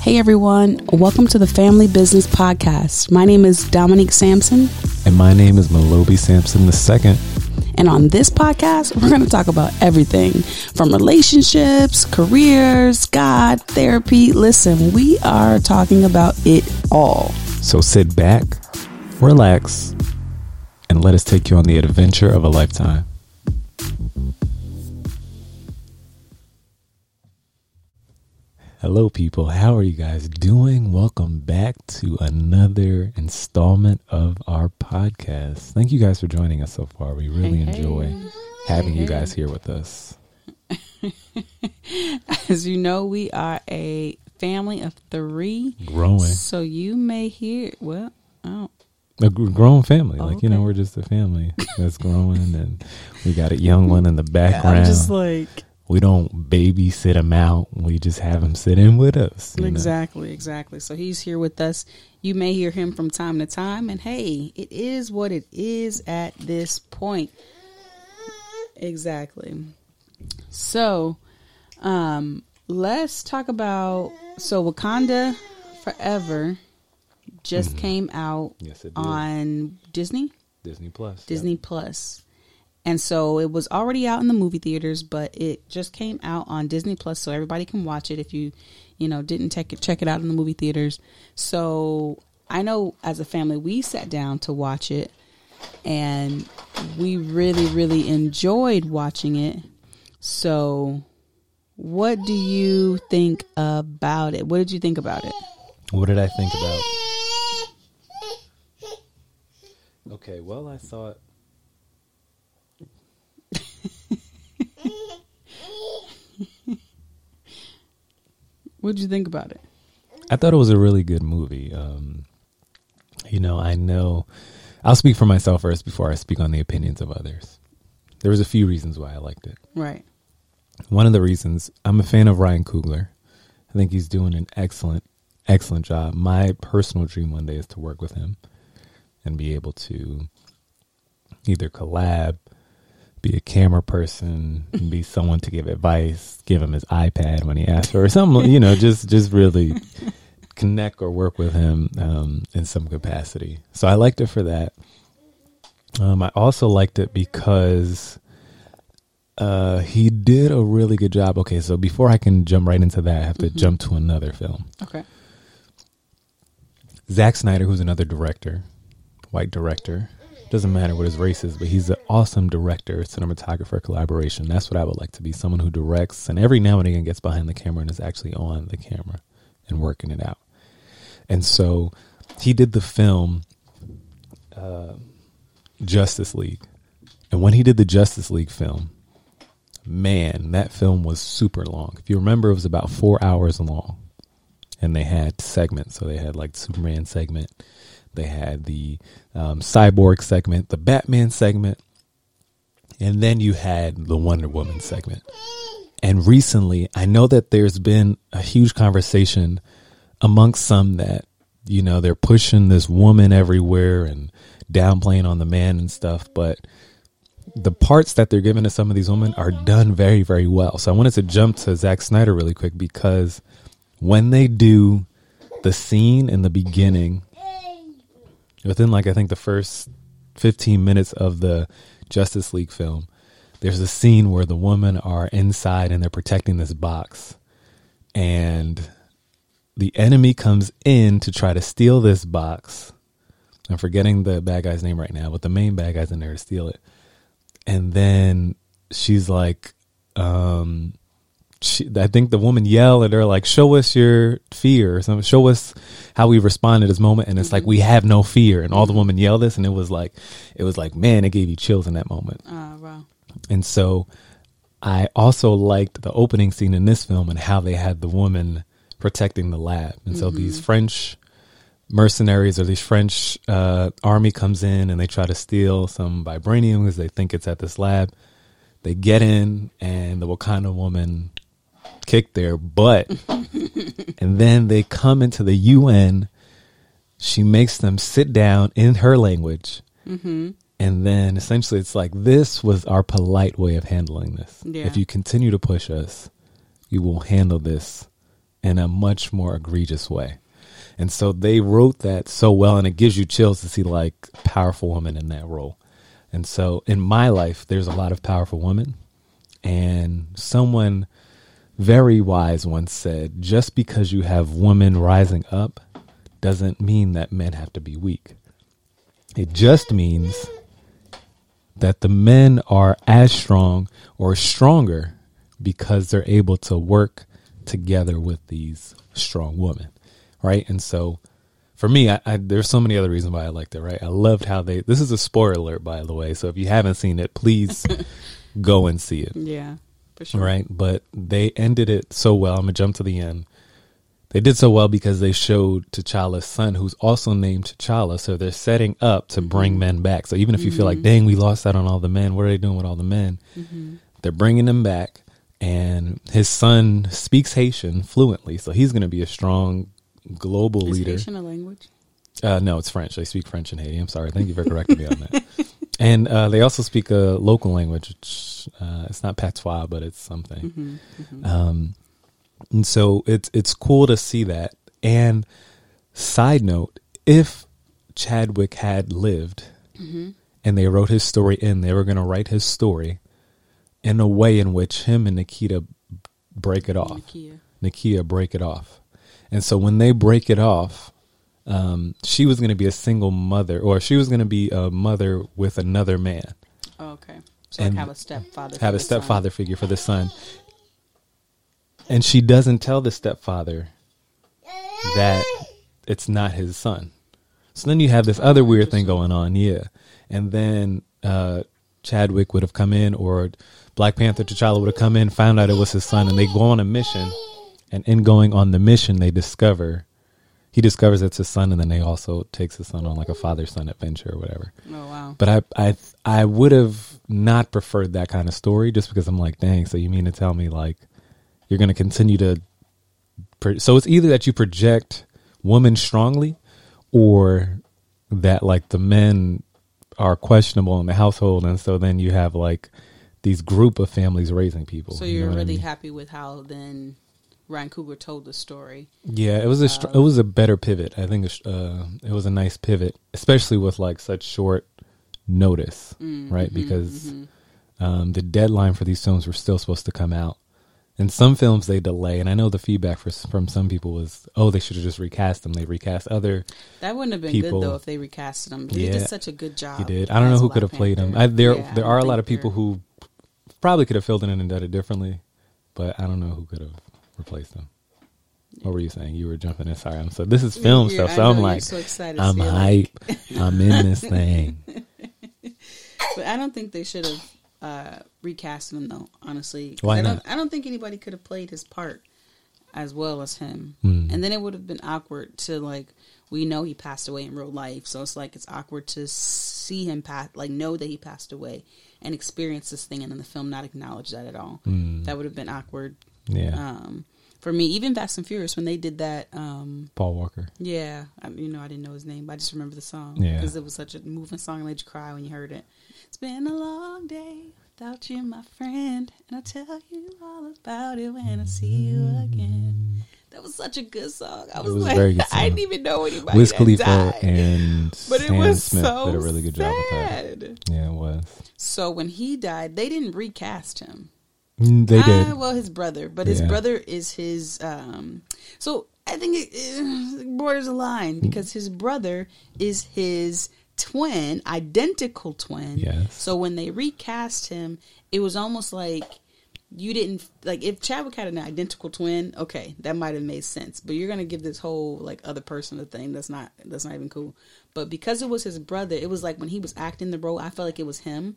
Hey everyone, welcome to the Family Business Podcast. My name is Dominique Sampson. And my name is Malobi Sampson II. And on this podcast, we're going to talk about everything from relationships, careers, God, therapy. Listen, we are talking about it all. So sit back, relax, and let us take you on the adventure of a lifetime. Hello, people. How are you guys doing? Welcome back to another installment of our podcast. Thank you guys for joining us so far. We really Hey, enjoy hey. having Hey, you guys here with us. As you know, we are a family of three. Growing, So you may hear, well, oh, a gr- grown family. Like you know, we're just a family that's growing, and we got a young one in the background. I'm just like, we don't babysit him out. We just have him sit in with us. you know? Exactly, exactly. So he's here with us. You may hear him from time to time, and hey, it is what it is at this point. Exactly. So, um, let's talk about so Wakanda Forever just came out Yes, on Disney. Disney Plus. Disney Plus. And so it was already out in the movie theaters, but it just came out on Disney Plus, so everybody can watch it if you, you know, didn't check it check it out in the movie theaters. So I know as a family we sat down to watch it, and we really really enjoyed watching it. So, what do you think about it? What did you think about it? What did I think about? Okay, well, I thought. What did you think about it? I thought it was a really good movie. Um, you know, I know. I'll speak for myself first before I speak on the opinions of others. There was a few reasons why I liked it. Right. One of the reasons I'm a fan of Ryan Coogler. I think he's doing an excellent, excellent job. My personal dream one day is to work with him and be able to either collab, be a camera person, be someone to give advice, give him his iPad when he asks for or something. You know, just just really connect or work with him um, in some capacity. So I liked it for that. Um, I also liked it because uh, he did a really good job. Okay, so before I can jump right into that, I have to jump to another film. Okay. Zack Snyder, who's another director, white director, doesn't matter what his race is, but he's an awesome director, cinematographer, collaboration. That's what I would like to be someone who directs and every now and again gets behind the camera and is actually on the camera and working it out. And so he did the film uh, Justice League. And when he did the Justice League film, man, that film was super long. If you remember, it was about four hours long and they had segments. So they had like Superman segment, they had the um, Cyborg segment, the Batman segment, and then you had the Wonder Woman segment. And recently, I know that there's been a huge conversation amongst some that you know they're pushing this woman everywhere and downplaying on the man and stuff, but the parts that they're giving to some of these women are done very, very well. So I wanted to jump to Zack Snyder really quick because when they do the scene in the beginning, within like I think the first 15 minutes of the Justice League film, there's a scene where the women are inside and they're protecting this box. And the enemy comes in to try to steal this box. I'm forgetting the bad guy's name right now, but the main bad guy's in there to steal it. And then she's like, um, she, I think the woman yelled at her like, "Show us your fear," or something. Show us how we respond to this moment. And it's like we have no fear. And all the women yelled this, and it was like, it was like, man, it gave you chills in that moment. Uh, wow. And so, I also liked the opening scene in this film and how they had the woman protecting the lab. And so these French mercenaries or these French uh, army comes in and they try to steal some vibranium because they think it's at this lab. They get in and the Wakanda woman kicked their butt. and then they come into the UN. She makes them sit down in her language. Mm-hmm. And then essentially it's like this was our polite way of handling this. Yeah. If you continue to push us, we will handle this in a much more egregious way. And so they wrote that so well, and it gives you chills to see like powerful women in that role. And so in my life, there's a lot of powerful women. And someone very wise once said, just because you have women rising up doesn't mean that men have to be weak. It just means that the men are as strong or stronger because they're able to work together with these strong women, right? And so, for me, I, I, there's so many other reasons why I liked it. Right? I loved how they. This is a spoiler alert, by the way. So if you haven't seen it, please go and see it. Yeah, for sure. Right? But they ended it so well. I'm gonna jump to the end. They did so well because they showed T'Challa's son, who's also named T'Challa. So they're setting up to bring men back. So even if you feel like, mm-hmm. dang, we lost out on all the men, what are they doing with all the men? Mm-hmm. They're bringing them back. And his son speaks Haitian fluently. So he's going to be a strong global Is leader. Haitian a language? Uh, no, it's French. They speak French in Haiti. I'm sorry. Thank you for correcting me on that. And uh, they also speak a local language. Which, uh, it's not patois, but it's something. Um, and so it's it's cool to see that. And side note, if Chadwick had lived and they wrote his story in, they were going to write his story in a way in which him and Nikita break it off. Nikia, Nakia break it off. And so when they break it off, um, she was going to be a single mother, or she was going to be a mother with another man, Oh, okay. So And like have a stepfather. have a the son. stepfather figure for the son. And she doesn't tell the stepfather that it's not his son. So then you have this other weird thing going on, yeah. And then uh, Chadwick would have come in, or Black Panther T'Challa would have come in, found out it was his son, and they go on a mission. And in going on the mission, they discover he discovers it's his son, and then they also takes his son on like a father son adventure or whatever. Oh wow. But I I I would have not preferred that kind of story just because I'm like, dang. So you mean to tell me like you're going to continue to? Pro- so it's either that you project women strongly, or that like the men are questionable in the household, and so then you have like these group of families raising people. So you you're know what I really mean? happy with how then Ryan Coogler told the story. Yeah, it was a str- it was a better pivot. I think uh, it was a nice pivot, especially with like such short notice, Mm, right? mhm, Because mhm. um, the deadline for these films were still supposed to come out. And some films they delay, and I know the feedback for, from some people was, "Oh, they should have just recast them." They recast other. that wouldn't have been people- good though if they recasted him. He Yeah. did such a good job. He did. I don't know who Black could have played him. I, there, Yeah, there are a lot of people who probably could have filled in and done it differently, but I don't know who could have replaced him. What were you saying? You were jumping in. Sorry, I'm so. This is film stuff, so know, I'm like, so excited. I'm it, like- hype. I'm in this thing. But I don't think they should have uh, recast him though. Honestly, Why I don't. I don't think anybody could have played his part as well as him. Hmm. And then it would have been awkward to like. We know he passed away in real life, so it's like it's awkward to see him pass, like know that he passed away and experience this thing, and in the film not acknowledge that at all. Hmm. That would have been awkward. Yeah, Um, for me, even Fast and Furious when they did that. Um, Paul Walker. yeah, I, you know, I didn't know his name, but I just remember the song Yeah. because it was such a moving song. It made you cry when you heard it. It's been a long day without you, my friend, and I'll tell you all about it when I see you again. That was such a good song. I was, was like, I didn't even know anybody Wiz Khalifa died. and but it was Smith so did a really good job with that. Yeah, it was. So when he died, they didn't recast him. Mm, They Ah, did. well, his brother, but his Yeah. brother is his. um So I think it, it borders a line because his brother is his twin, identical twin. Yes. So when they recast him, it was almost like you didn't like if Chadwick had an identical twin. Okay, that might have made sense. But you're gonna give this whole like other person a thing that's not that's not even cool. But because it was his brother, it was like when he was acting the role, I felt like it was him.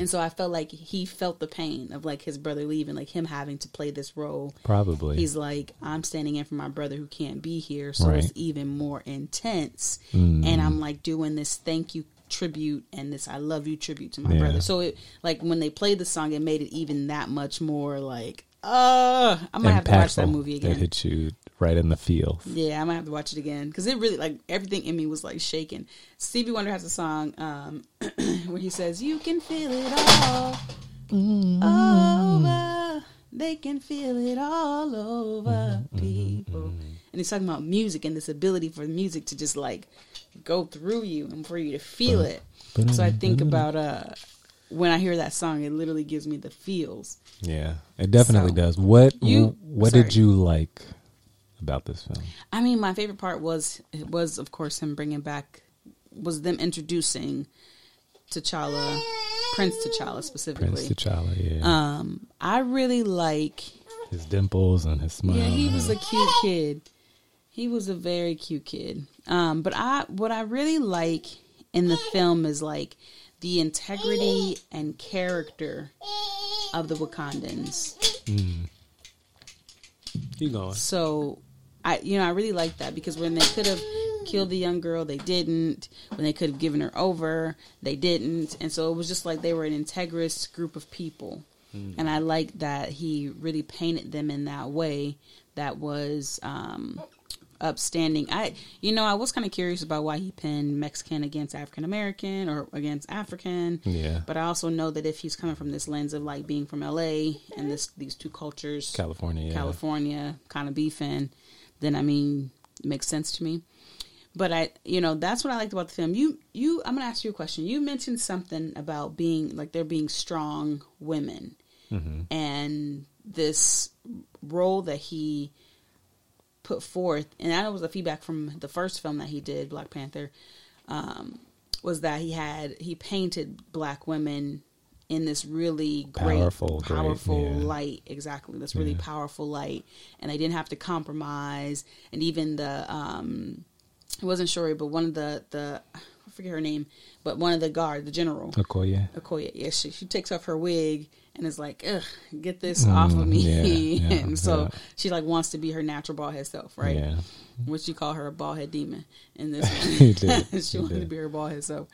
And so I felt like he felt the pain of like his brother leaving, like him having to play this role. probably. He's like, I'm standing in for my brother who can't be here, so Right. it's even more intense. Mm. And I'm like doing this thank you tribute and this I love you tribute to my Yeah. brother. So it like when they played the song, it made it even that much more like, uh, I'm gonna have to watch that movie It again. hit you right in the feels. Yeah, I might have to watch it again because it really like everything in me was like shaking. Stevie Wonder has a song um, where he says, "You can feel it all over." They can feel it all over people. And he's talking about music and this ability for the music to just like go through you and for you to feel it. So I think about uh when I hear that song, it literally gives me the feels. Yeah, it definitely So, does. What you- what did you like about this film? I mean, my favorite part was it was of course him bringing back was them introducing T'Challa, Prince T'Challa specifically. Prince T'Challa, yeah, Um, I really like. his dimples and his smile. Yeah, he was a cute kid. He was a very cute kid. Um, but I, what I really like in the film is like the integrity and character of the Wakandans. Keep going. So, I you know I really like that because when they could have killed the young girl, they didn't. When they could have given her over, they didn't. And so it was just like they were an integrous group of people. And I like that he really painted them in that way. That was um, upstanding. I you know I was kind of curious about why he pinned Mexican against African American or against African. Yeah. But I also know that if he's coming from this lens of like being from LA and this these two cultures California, yeah. California kind of beefing, then I mean, it makes sense to me. But I, you know, that's what I liked about the film. You, you, I'm gonna ask you a question. You mentioned something about being like there being strong women, and this role that he put forth, and it was a feedback from the first film that he did, Black Panther, um, was that he had he painted black women in this really great, Powerful, great, powerful yeah. light. Exactly, this really Yeah. powerful light, and they didn't have to compromise. And even the, um, I wasn't sure, but one of the the forget her name, but one of the guard, the general, Okoye. Okoye, yeah, she, she takes off her wig and is like, Ugh, get this off of me. Mm, yeah, yeah, and so yeah. she like wants to be her natural bald head self, right? Yeah. Which you call her a bald head demon in this did, she he wanted to be her bald head self.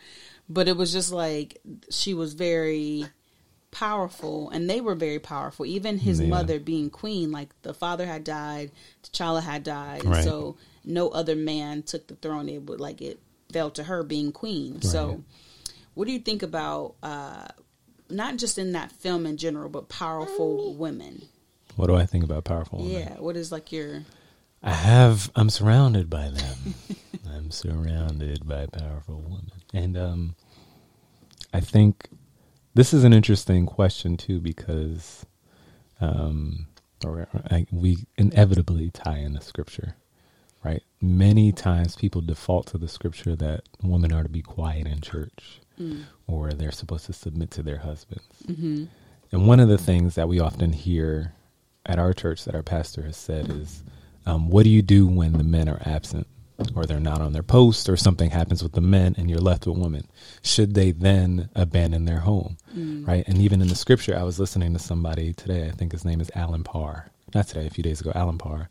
But it was just like she was very powerful and they were very powerful. Even his mother being queen, like the father had died, T'Challa had died, Right. so no other man took the throne. It would like it fell to her being queen. So what do you think about uh not just in that film in general, but powerful women? What do I think about powerful women? Yeah. What is like your I have. I'm surrounded by them. I'm surrounded by powerful women, and um, I think this is an interesting question too because, um, or I, we inevitably tie in the scripture, right? Many times people default to the scripture that women are to be quiet in church, mm. or they're supposed to submit to their husbands. Mm-hmm. And one of the things that we often hear at our church that our pastor has said is, um, what do you do when the men are absent or they're not on their post or something happens with the men and you're left with women? Should they then abandon their home? Mm. Right. And even in the scripture, I was listening to somebody today, I think his name is Allen Parr. Not today, a few days ago, Allen Parr.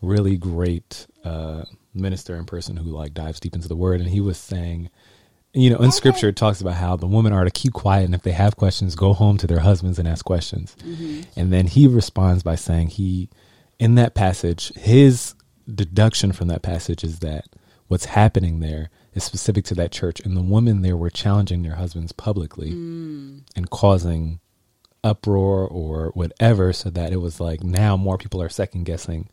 Really great uh, minister and person who like dives deep into the word. And he was saying, you know, in scripture, it talks about how the women are to keep quiet, and if they have questions, go home to their husbands and ask questions. And then he responds by saying, he, in that passage, his deduction from that passage is that what's happening there is specific to that church, and the women there were challenging their husbands publicly and causing uproar or whatever, so that it was like now more people are second guessing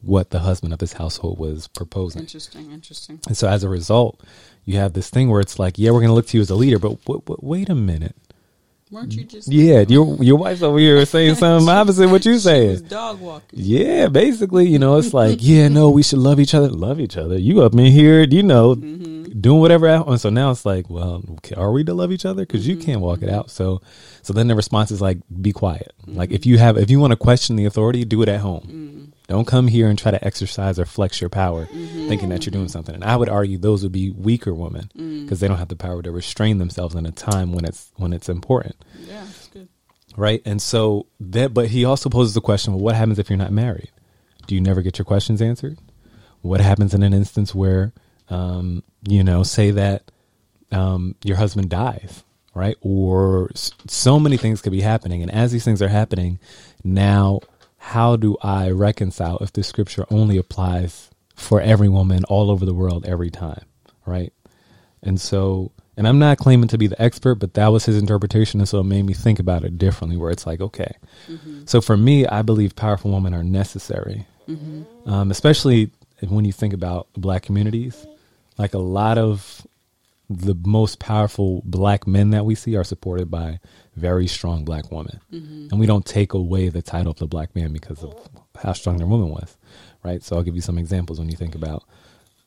what the husband of this household was proposing. interesting, interesting. And so as a result, you have this thing where it's like, yeah, we're going to look to you as a leader, but w- w- wait a minute. Weren't you just Yeah, your your wife's over here saying something opposite what you saying. dog walking. Yeah, basically, you know, it's like, yeah, no, we should love each other. Love each other. You up in here, you know, mm-hmm. doing whatever. And so now it's like, well, are we to love each other? Because you mm-hmm, can't walk it mm-hmm. out. So, so then the response is like, be quiet. Like if you have, if you want to question the authority, do it at home. Mm. Don't come here and try to exercise or flex your power, thinking that you're doing something. And I would argue those would be weaker women because they don't have the power to restrain themselves in a time when it's when it's important Yeah, it's good. right? And so that, but he also poses the question: Well, what happens if you're not married? Do you never get your questions answered? What happens in an instance where, um, you know, say that um, your husband dies, right? Or s- so many things could be happening, and as these things are happening, now how do I reconcile if the scripture only applies for every woman all over the world every time, right? And so, And I'm not claiming to be the expert, but that was his interpretation. And so it made me think about it differently, where it's like, okay. Mm-hmm. So for me, I believe powerful women are necessary, mm-hmm. um, especially when you think about black communities. Like a lot of the most powerful black men that we see are supported by very strong black women. Mm-hmm. And we don't take away the title of the black man because of how strong their woman was, right? So I'll give you some examples when you think about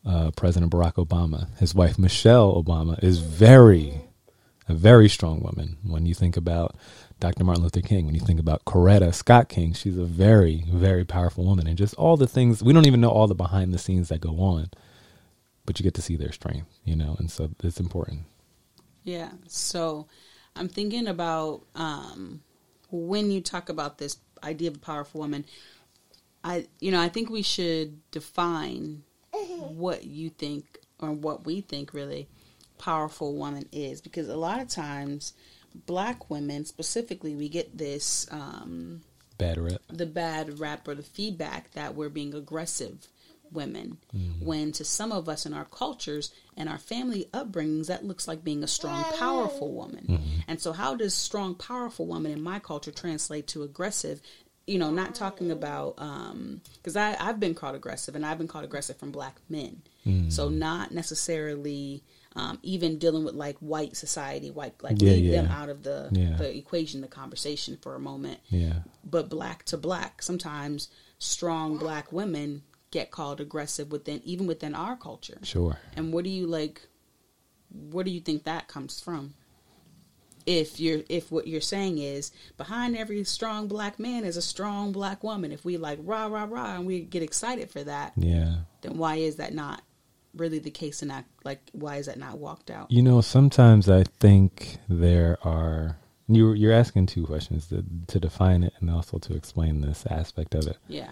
uh, President Barack Obama. His wife, Michelle Obama, is very, a very strong woman. When you think about Dr. Martin Luther King, when you think about Coretta Scott King, she's a very, very powerful woman. And just all the things, we don't even know all the behind the scenes that go on but you get to see their strength, you know, and so it's important. Yeah. So I'm thinking about um, when you talk about this idea of a powerful woman, I, you know, I think we should define what you think or what we think really powerful woman is because a lot of times black women specifically we get this um, bad rap the bad rap or the feedback that we're being aggressive women mm-hmm. when to some of us in our cultures and our family upbringings that looks like being a strong powerful woman mm-hmm. and so how does strong powerful woman in my culture translate to aggressive you know not talking about because um, i've been called aggressive and i've been called aggressive from black men mm-hmm. so not necessarily um, even dealing with like white society, white like yeah, leave yeah. them out of the yeah. the equation, the conversation for a moment. Yeah. But black to black, sometimes strong black women get called aggressive within even within our culture. Sure. And what do you like where do you think that comes from? If you're if what you're saying is behind every strong black man is a strong black woman, if we like rah rah rah and we get excited for that, yeah, then why is that not really the case and not like why is that not walked out? You know, sometimes I think there are you you're asking two questions to to define it and also to explain this aspect of it. Yeah.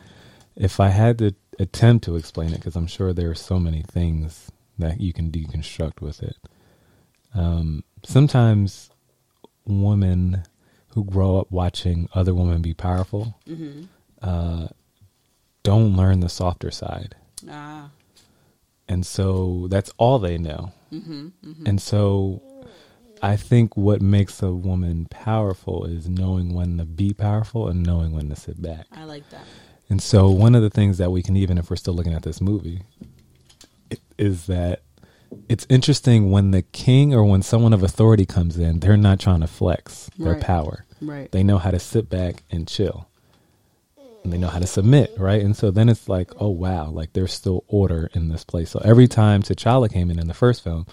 If I had to attempt to explain it because I'm sure there are so many things that you can deconstruct with it. Um, sometimes women who grow up watching other women be powerful mm-hmm. uh, don't learn the softer side. Ah. And so that's all they know. Mm-hmm, mm-hmm. And so I think what makes a woman powerful is knowing when to be powerful and knowing when to sit back. I like that. And so one of the things that we can even if we're still looking at this movie is that it's interesting when the king or when someone of authority comes in, they're not trying to flex their right. power. Right. They know how to sit back and chill. And they know how to submit, right? And so then it's like, oh wow, like there's still order in this place. So every time T'Challa came in in the first film,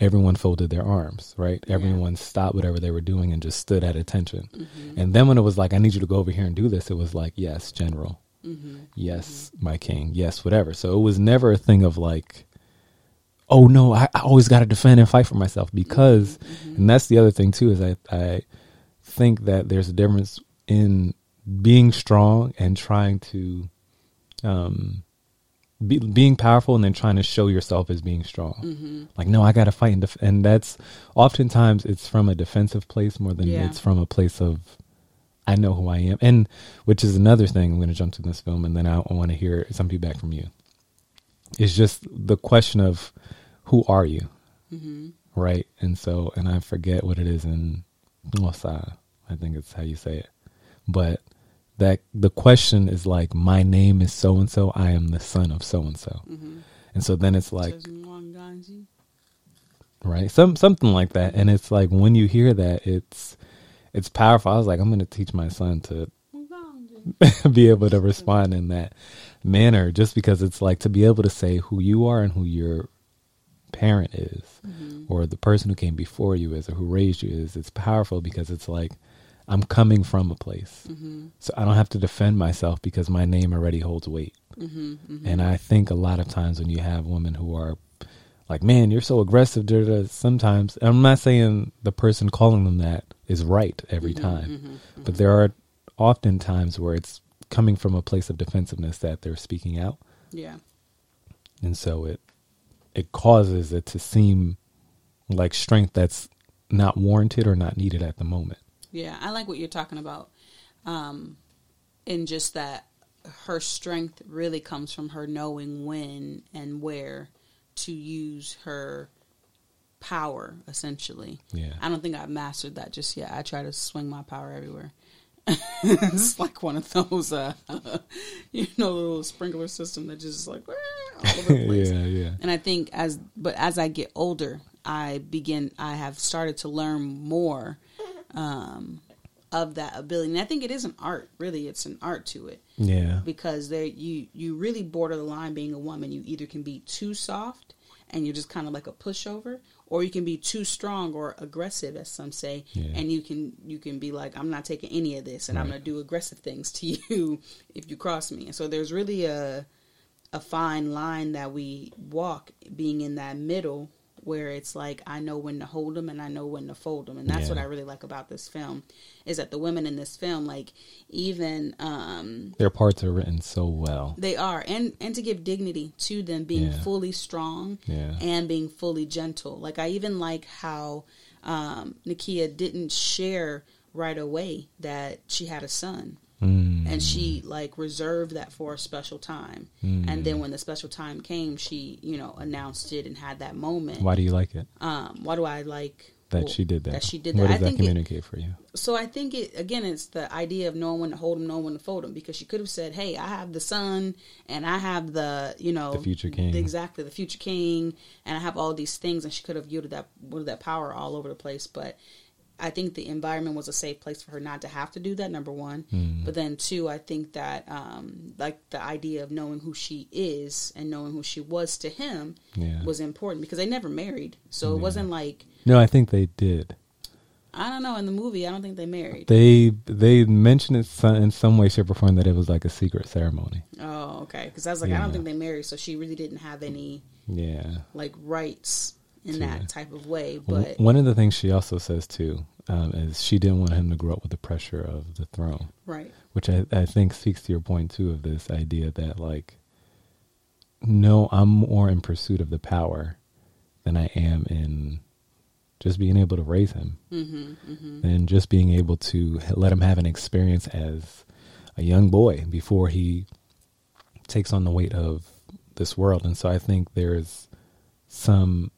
everyone folded their arms, right? Yeah. Everyone stopped whatever they were doing and just stood at attention. Mm-hmm. And then when it was like, I need you to go over here and do this, it was like, yes, general. Mm-hmm. Yes, mm-hmm. my king. Yes, whatever. So it was never a thing of like, oh no, I, I always got to defend and fight for myself because, mm-hmm. and that's the other thing too is I I think that there's a difference in being strong and trying to, um, be, being powerful and then trying to show yourself as being strong. Mm-hmm. Like, no, I got to fight, and, def- and that's oftentimes it's from a defensive place more than yeah. it's from a place of I know who I am, and which is another thing. I'm going to jump to this film, and then I want to hear some feedback from you. It's just the question of who are you, mm-hmm. right? And so, and I forget what it is in Xhosa. I think it's how you say it, but that the question is like, my name is so and so. I am the son of so and so, and so then it's like, right, some something like that, and it's like when you hear that, it's it's powerful. I was like, I'm going to teach my son to be able to respond in that manner, just because it's like to be able to say who you are and who your parent is, mm-hmm. or the person who came before you is, or who raised you is. It's powerful because it's like I'm coming from a place, mm-hmm. so I don't have to defend myself because my name already holds weight. Mm-hmm, mm-hmm. and I think a lot of times when you have women who are like, man, you're so aggressive. Sometimes I'm not saying the person calling them that is right every mm-hmm, time, mm-hmm, mm-hmm. but there are often times where it's coming from a place of defensiveness that they're speaking out. Yeah. And so it it causes it to seem like strength that's not warranted or not needed at the moment. Yeah, I like what you're talking about. Um in just that her strength really comes from her knowing when and where to use her power essentially. Yeah. I don't think I've mastered that just yet. I try to swing my power everywhere. it's like one of those, uh, you know, little sprinkler system that just like all over the place. yeah, yeah. And I think as, but as I get older, I begin, I have started to learn more um, of that ability. And I think it is an art. Really, it's an art to it Yeah. because there you you really border the line being a woman. You either can be too soft and you're just kind of like a pushover, or you can be too strong or aggressive, as some say, Yeah. and you can you can be like, I'm not taking any of this, and I'm going to do aggressive things to you if you cross me. And so there's really a a fine line that we walk, being in that middle. Where it's like I know when to hold them and I know when to fold them, and that's what I really like about this film, is that the women in this film, like even um, Their parts are written so well. they are, and and to give dignity to them being Yeah. fully strong Yeah. and being fully gentle. Like I even like how um, Nakia didn't share right away that she had a son, Mm. and she like reserved that for a special time. And then when the special time came, she you know announced it and had that moment. Why do you like it Um, why do I like that well, she did that? That she did What that. I does that think it, communicate for you? so I think it again. It's the idea of knowing when to hold them, knowing when to fold them. Because she could have said, "Hey, I have the son, and I have the you know The future king. exactly the future king, and I have all these things," and she could have yielded that wielded that power all over the place. But I think the environment was a safe place for her not to have to do that. Number one, Hmm. but then two, I think that um, like the idea of knowing who she is and knowing who she was to him Yeah. was important because they never married, so it wasn't like No, I think they did. I don't know in the movie. I don't think they married. They they mentioned it some, in some way, shape, or form that it was like a secret ceremony. Oh, okay. Because I was like, I don't think they married, so she really didn't have any Yeah. like rights in that type of way. But One of the things she also says too um, is she didn't want him to grow up with the pressure of the throne, right, which I, I think speaks to your point too of this idea that like, no, I'm more in pursuit of the power than I am in just being able to raise him hmm hmm and just being able to let him have an experience as a young boy before he takes on the weight of this world. And so I think there's some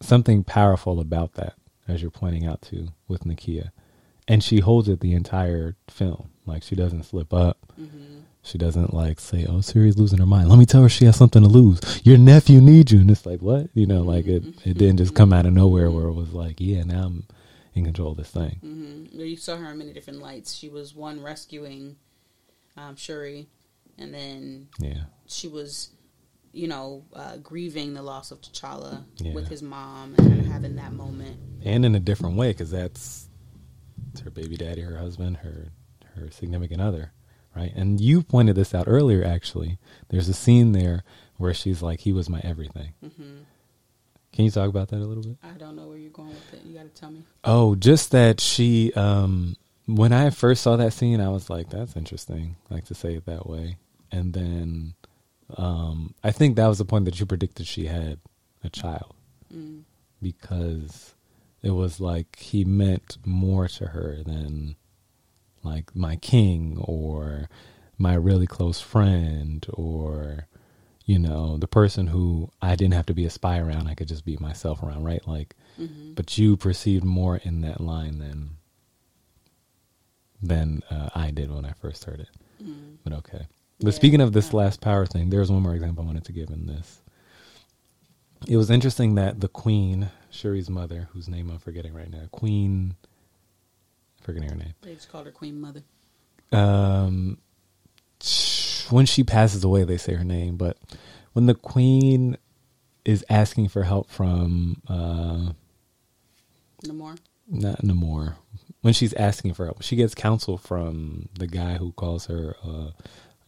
something powerful about that, as you're pointing out to with Nakia. And she holds it the entire film. Like she doesn't slip up. hmm She doesn't like say, "Oh, Shuri's losing her mind. Let me tell her she has something to lose. Your nephew needs you." And it's like, what? You know, like it. It didn't just come out of nowhere where it was like, "Yeah, now I'm in control of this thing." hmm You saw her in many different lights. She was one rescuing um, Shuri, and then Yeah, she was, you know, uh, grieving the loss of T'Challa Yeah. with his mom and having that moment. and in a different way because that's it's her baby daddy, her husband, her her significant other, right? And you pointed this out earlier. Actually, there's a scene there where she's like, "He was my everything." hmm Can you talk about that a little bit? I don't know where you're going with it. You got to tell me. Oh, just that she. um When I first saw that scene, I was like, "That's interesting." Like to say it that way, and then um I think that was the point that you predicted she had a child. Mm. because it was like he meant more to her than like my king or my really close friend or you know the person who I didn't have to be a spy around I could just be myself around right like hmm but you perceived more in that line than than uh, I did when I first heard it mm but okay. But Yeah, speaking of this last power thing, there's one more example I wanted to give in this. It was interesting that the queen, Shuri's mother, whose name I'm forgetting right now, Queen, forgetting her name, They just called her Queen Mother. um, when she passes away, they say her name, but when the queen is asking for help from, uh, Namor. not Namor, when she's asking for help, she gets counsel from the guy who calls her, uh,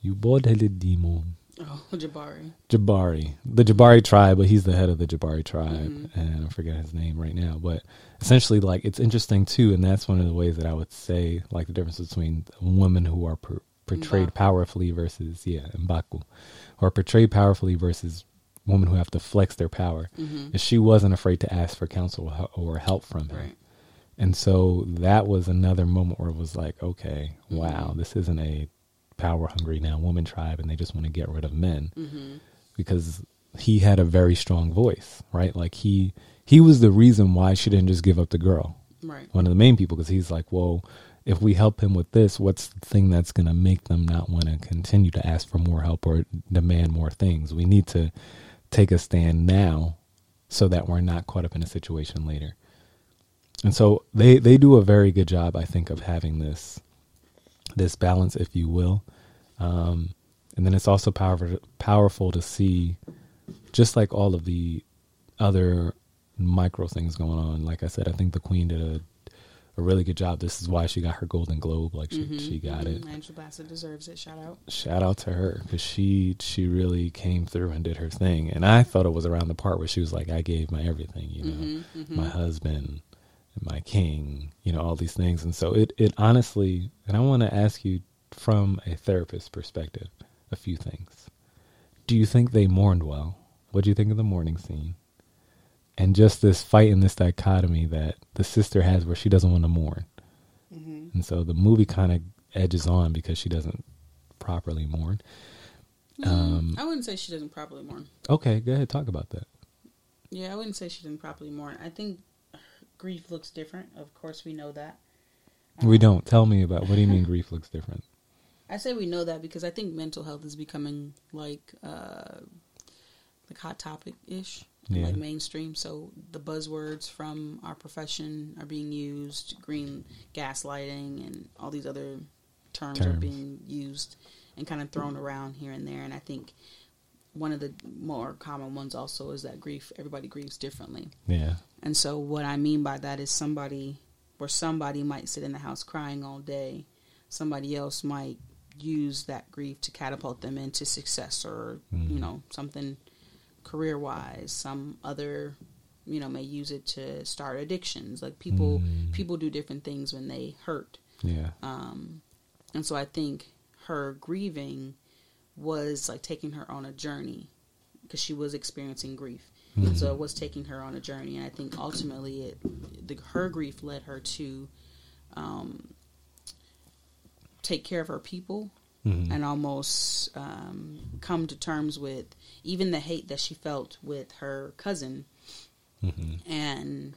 you bald-headed demon. Oh, Jabari. Jabari, the Jabari tribe, but he's the head of the Jabari tribe, Mhm. and I forget his name right now. But essentially, like it's interesting too, and that's one of the ways that I would say like the difference between women who are per- portrayed Mbaku. powerfully versus yeah, Mbaku, or portrayed powerfully versus women who have to flex their power. hmm Is she wasn't afraid to ask for counsel or help from him, Right. and so that was another moment where it was like, okay, wow, Mhm. this isn't a power hungry now woman tribe, and they just want to get rid of men hmm because he had a very strong voice, right? Like he he was the reason why she didn't just give up the girl. Right. One of the main people because he's like, well, if we help him with this, what's the thing that's going to make them not want to continue to ask for more help or demand more things? We need to take a stand now so that we're not caught up in a situation later. And so they they do a very good job, I think, of having this this balance, if you will. Um, and then it's also powerful powerful to see, just like all of the other micro things going on. Like I said, I think the Queen did a a really good job. This is why she got her Golden Globe. Like she, Mhm, she got mhm. it. Angela Bassett deserves it. Shout out. Shout out to her because she she really came through and did her thing. And I thought it was around the part where she was like, "I gave my everything," you know, Mhm, mhm. my husband, my king, you know, all these things. And so it it honestly, and I want to ask you from a therapist perspective, a few things. Do you think they mourned well? What do you think of the mourning scene? And just this fight and this dichotomy that the sister has where she doesn't want to mourn. Mhm. And so the movie kind of edges on because she doesn't properly mourn. Um, Mm, I wouldn't say she doesn't properly mourn. Okay, go ahead, talk about that. Yeah, I wouldn't say she didn't properly mourn. I think grief looks different. Of course, we know that. we Um, don't. Tell me about what do you mean grief looks different? I say we know that because I think mental health is becoming like uh like hot topic ish, Yeah. like mainstream. So the buzzwords from our profession are being used, green gaslighting and all these other terms, are being used and kind of thrown around here and there. And I think one of the more common ones also is that grief. Everybody grieves differently. Yeah. And so what I mean by that is somebody where somebody might sit in the house crying all day, somebody else might use that grief to catapult them into success or Mhm. you know something career wise. Some other you know may use it to start addictions. Like people Mm. people do different things when they hurt. Yeah. Um, and so I think her grieving was like taking her on a journey because she was experiencing grief. And so it was taking her on a journey. And I think ultimately it, the, her grief led her to um, take care of her people Mhm. and almost um, come to terms with even the hate that she felt with her cousin Mhm. and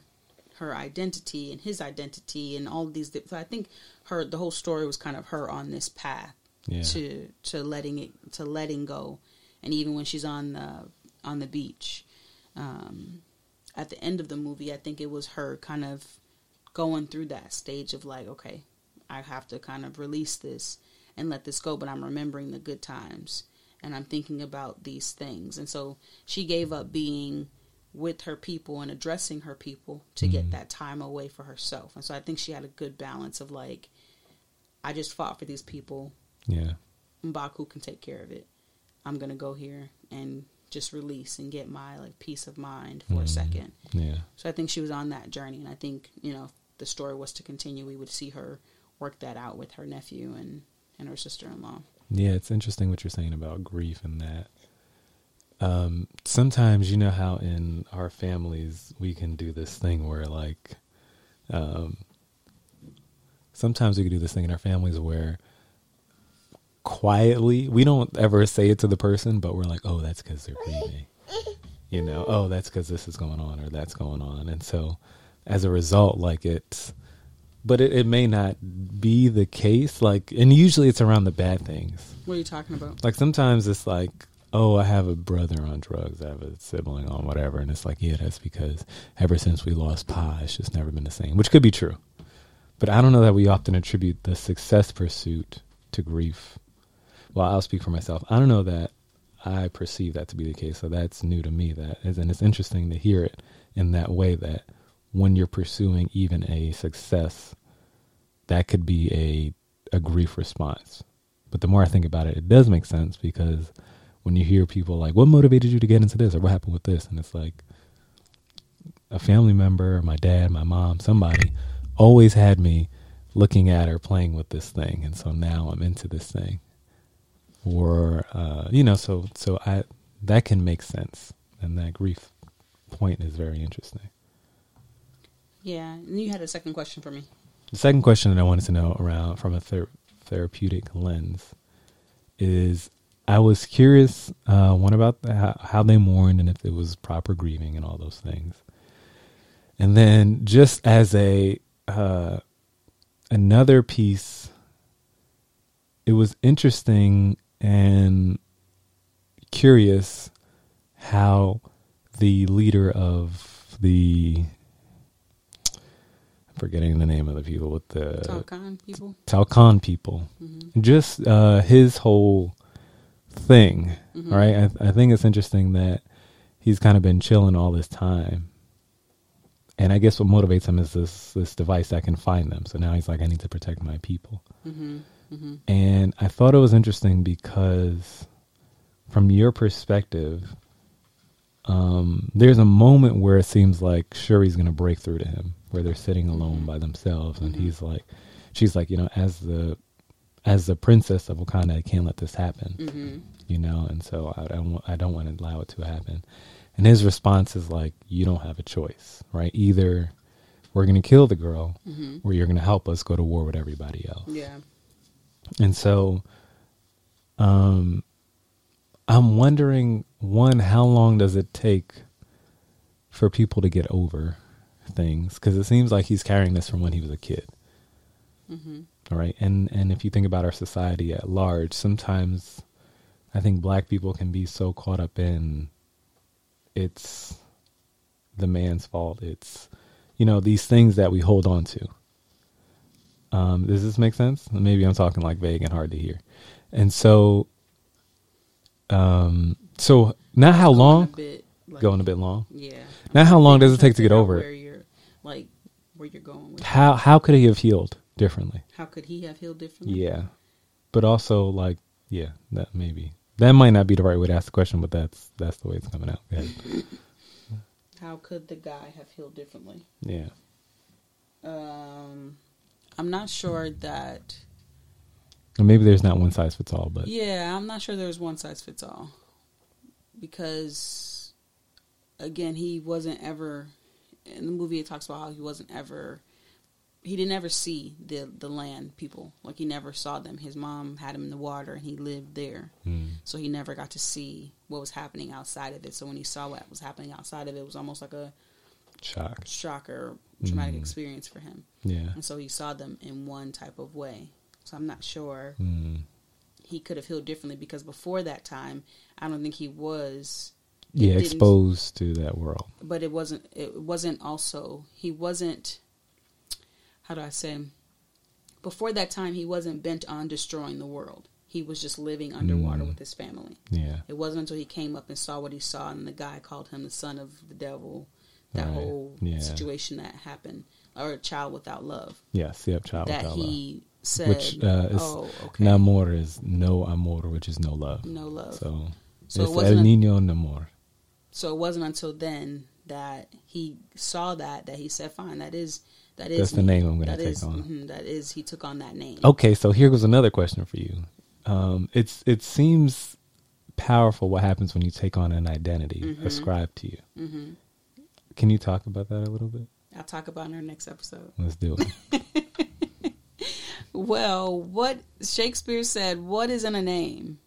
her identity and his identity and all these. So I think her the whole story was kind of her on this path Yeah. to to letting it to letting go, and even when she's on the on the beach, um, at the end of the movie, I think it was her kind of going through that stage of like, okay, I have to kind of release this and let this go, but I'm remembering the good times and I'm thinking about these things, and so she gave up being with her people and addressing her people to get that time away for herself. And so I think she had a good balance of like, I just fought for these people. Yeah. Mbaku can take care of it. I'm gonna go here and just release and get my like peace of mind for a Mhm. second. Yeah. So I think she was on that journey, and I think you know if the story was to continue, we would see her work that out with her nephew and and her sister in law. Yeah, it's interesting what you're saying about grief and that. Um, sometimes you know how in our families we can do this thing where like, um, sometimes we can do this thing in our families where quietly we don't ever say it to the person, but we're like, oh, that's because they're grieving. You know, oh, that's because this is going on or that's going on, and so as a result, like it's but it, it may not be the case like and usually it's around the bad things What are you talking about? like sometimes it's like oh i have a brother on drugs i have a sibling on whatever and it's like yeah that's because ever since we lost pa it's just never been the same which could be true but i don't know that we often attribute the success pursuit to grief well i'll speak for myself i don't know that i perceive that to be the case so that's new to me that is and it's interesting to hear it in that way that when you're pursuing even a success, that could be a a grief response. But the more I think about it, it does make sense because when you hear people like, "What motivated you to get into this?" or "What happened with this?" and it's like a family member, my dad, my mom, somebody always had me looking at or playing with this thing, and so now I'm into this thing. Or uh, you know, so so I that can make sense, and that grief point is very interesting. Yeah, and you had a second question for me. The second question that I wanted to know around from a ther- therapeutic lens is I was curious uh, one about the, how, how they mourned and if it was proper grieving and all those things. And then just as a uh, another piece, it was interesting and curious how the leader of the I'm forgetting the name of the people with the Talokan people. Talokan people, Mm-hmm. just uh, his whole thing, Mhm. right? I, I think it's interesting that he's kind of been chilling all this time, and I guess what motivates him is this this device that can find them. So now he's like, I need to protect my people, Mm-hmm. Mm-hmm. and I thought it was interesting because, from your perspective, um, there's a moment where it seems like Shuri's going to break through to him, where they're sitting alone by themselves, and Mhm. he's like, she's like, you know, as the as the princess of Wakanda, I can't let this happen, Mm-hmm. you know, and so I don't I don't want to allow it to happen. And his response is like, you don't have a choice, right? Either we're going to kill the girl, Mm-hmm. or you're going to help us go to war with everybody else. Yeah. And so um I'm wondering one how long does it take for people to get over things cuz it seems like he's carrying this from when he was a kid. Mm-hmm. All right? And and if you think about our society at large, sometimes I think black people can be so caught up in it's the man's fault. It's you know, these things that we hold on to. Um, does this make sense? Maybe I'm talking like vague and hard to hear. And so, um, so now how long? Bit, like, Going a bit long. Yeah. Now how long does it take to get over Where it? you're like where you're going with. How how could he have healed differently? How could he have healed differently? Yeah, but also like yeah, that maybe that might not be the right way to ask the question, but that's that's the way it's coming out. Ahead. How could the guy have healed differently? Yeah, Um, I'm not sure that. maybe there's not one size fits all, but Yeah, I'm not sure there's one size fits all. Because, again, he wasn't ever. In the movie, it talks about how he wasn't ever. He didn't ever see the the land people. Like he never saw them. His mom had him in the water, and he lived there. mm, So he never got to see what was happening outside of it. So when he saw what was happening outside of it, it was almost like a shock. shock or traumatic Mm. experience for him. Yeah, And so he saw them in one type of way. So I'm not sure mm. he could have healed differently because before that time, I don't think he was. yeah, exposed to that world. But it wasn't. It wasn't also. He wasn't. How do I say? Before that time, he wasn't bent on destroying the world. He was just living underwater Mm. with his family. Yeah, It wasn't until he came up and saw what he saw, and the guy called him the son of the devil. That Right. whole Yeah. situation that happened, or a child without love. yes, yep. Child that without love. he said, Which uh, is "Oh, okay, namor is no amor, which is no love. no love." So, So it it's el niño namor. So it wasn't until then that he saw that that he said, "Fine, that is that is That's the me. name I'm gonna take is- on." mhm, that is he took on that name. Okay, so here goes another question for you. Um, it's it seems powerful what happens when you take on an identity Mhm. ascribed to you. hmm Can you talk about that a little bit? I'll talk about it in our next episode. Let's do it. Well, what Shakespeare said, "What is in a name?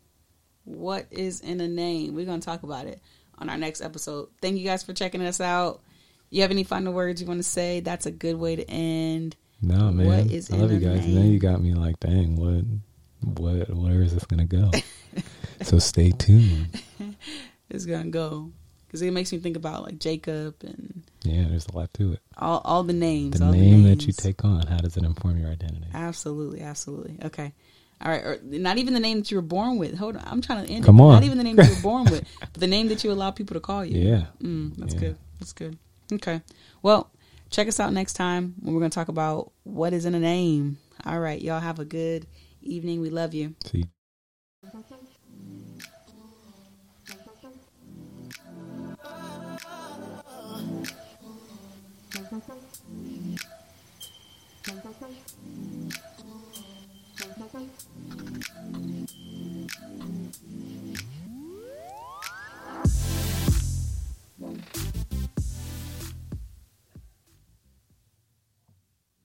What is in a name?" We're gonna talk about it on our next episode. Thank you guys for checking us out. You have any final words you want to say? That's a good way to end. No, man. What is I love you guys. Now you got me like, dang, what, what, where is this gonna go? so stay tuned. It's gonna go because it makes me think about like Jacob and Yeah, there's a lot to it. all all the names. The name the that you take on, how does it inform your identity? Absolutely, absolutely. Okay. All right. Or not even the name that you were born with. Hold on. I'm trying to end Come it. on. Not even the name that you were born with, but the name that you allow people to call you. Yeah. Mm, that's Yeah. good. That's good. Okay. Well, check us out next time when we're going to talk about what is in a name. All right. Y'all have a good evening. We love you. See. Thank you.